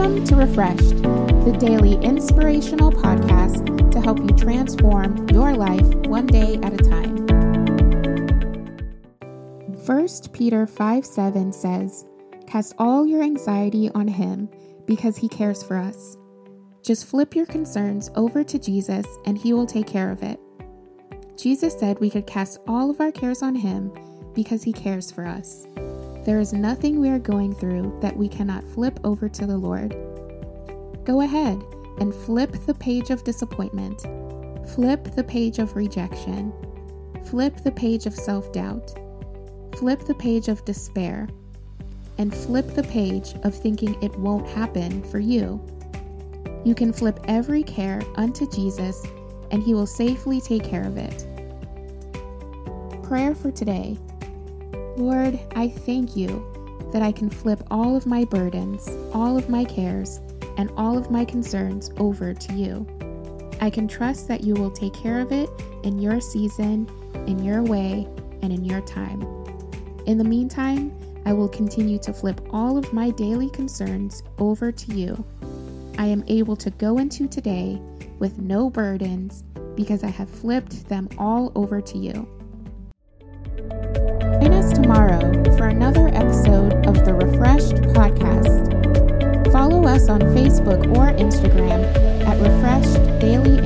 to Refreshed, the daily inspirational podcast to help you transform your life one day at a time. 1 Peter 5 7 says, Cast all your anxiety on him because he cares for us. Just flip your concerns over to Jesus and he will take care of it. Jesus said we could cast all of our cares on him because he cares for us. There is nothing we are going through that we cannot flip over to the Lord. Go ahead and flip the page of disappointment, flip the page of rejection, flip the page of self doubt, flip the page of despair, and flip the page of thinking it won't happen for you. You can flip every care unto Jesus, and He will safely take care of it. Prayer for today Lord, I thank you that I can flip all of my burdens, all of my cares, and all of my concerns over to you. I can trust that you will take care of it in your season, in your way, and in your time. In the meantime, I will continue to flip all of my daily concerns over to you. I am able to go into today with no burdens because I have flipped them all over to you tomorrow for another episode of the Refreshed Podcast. Follow us on Facebook or Instagram at Refreshed Daily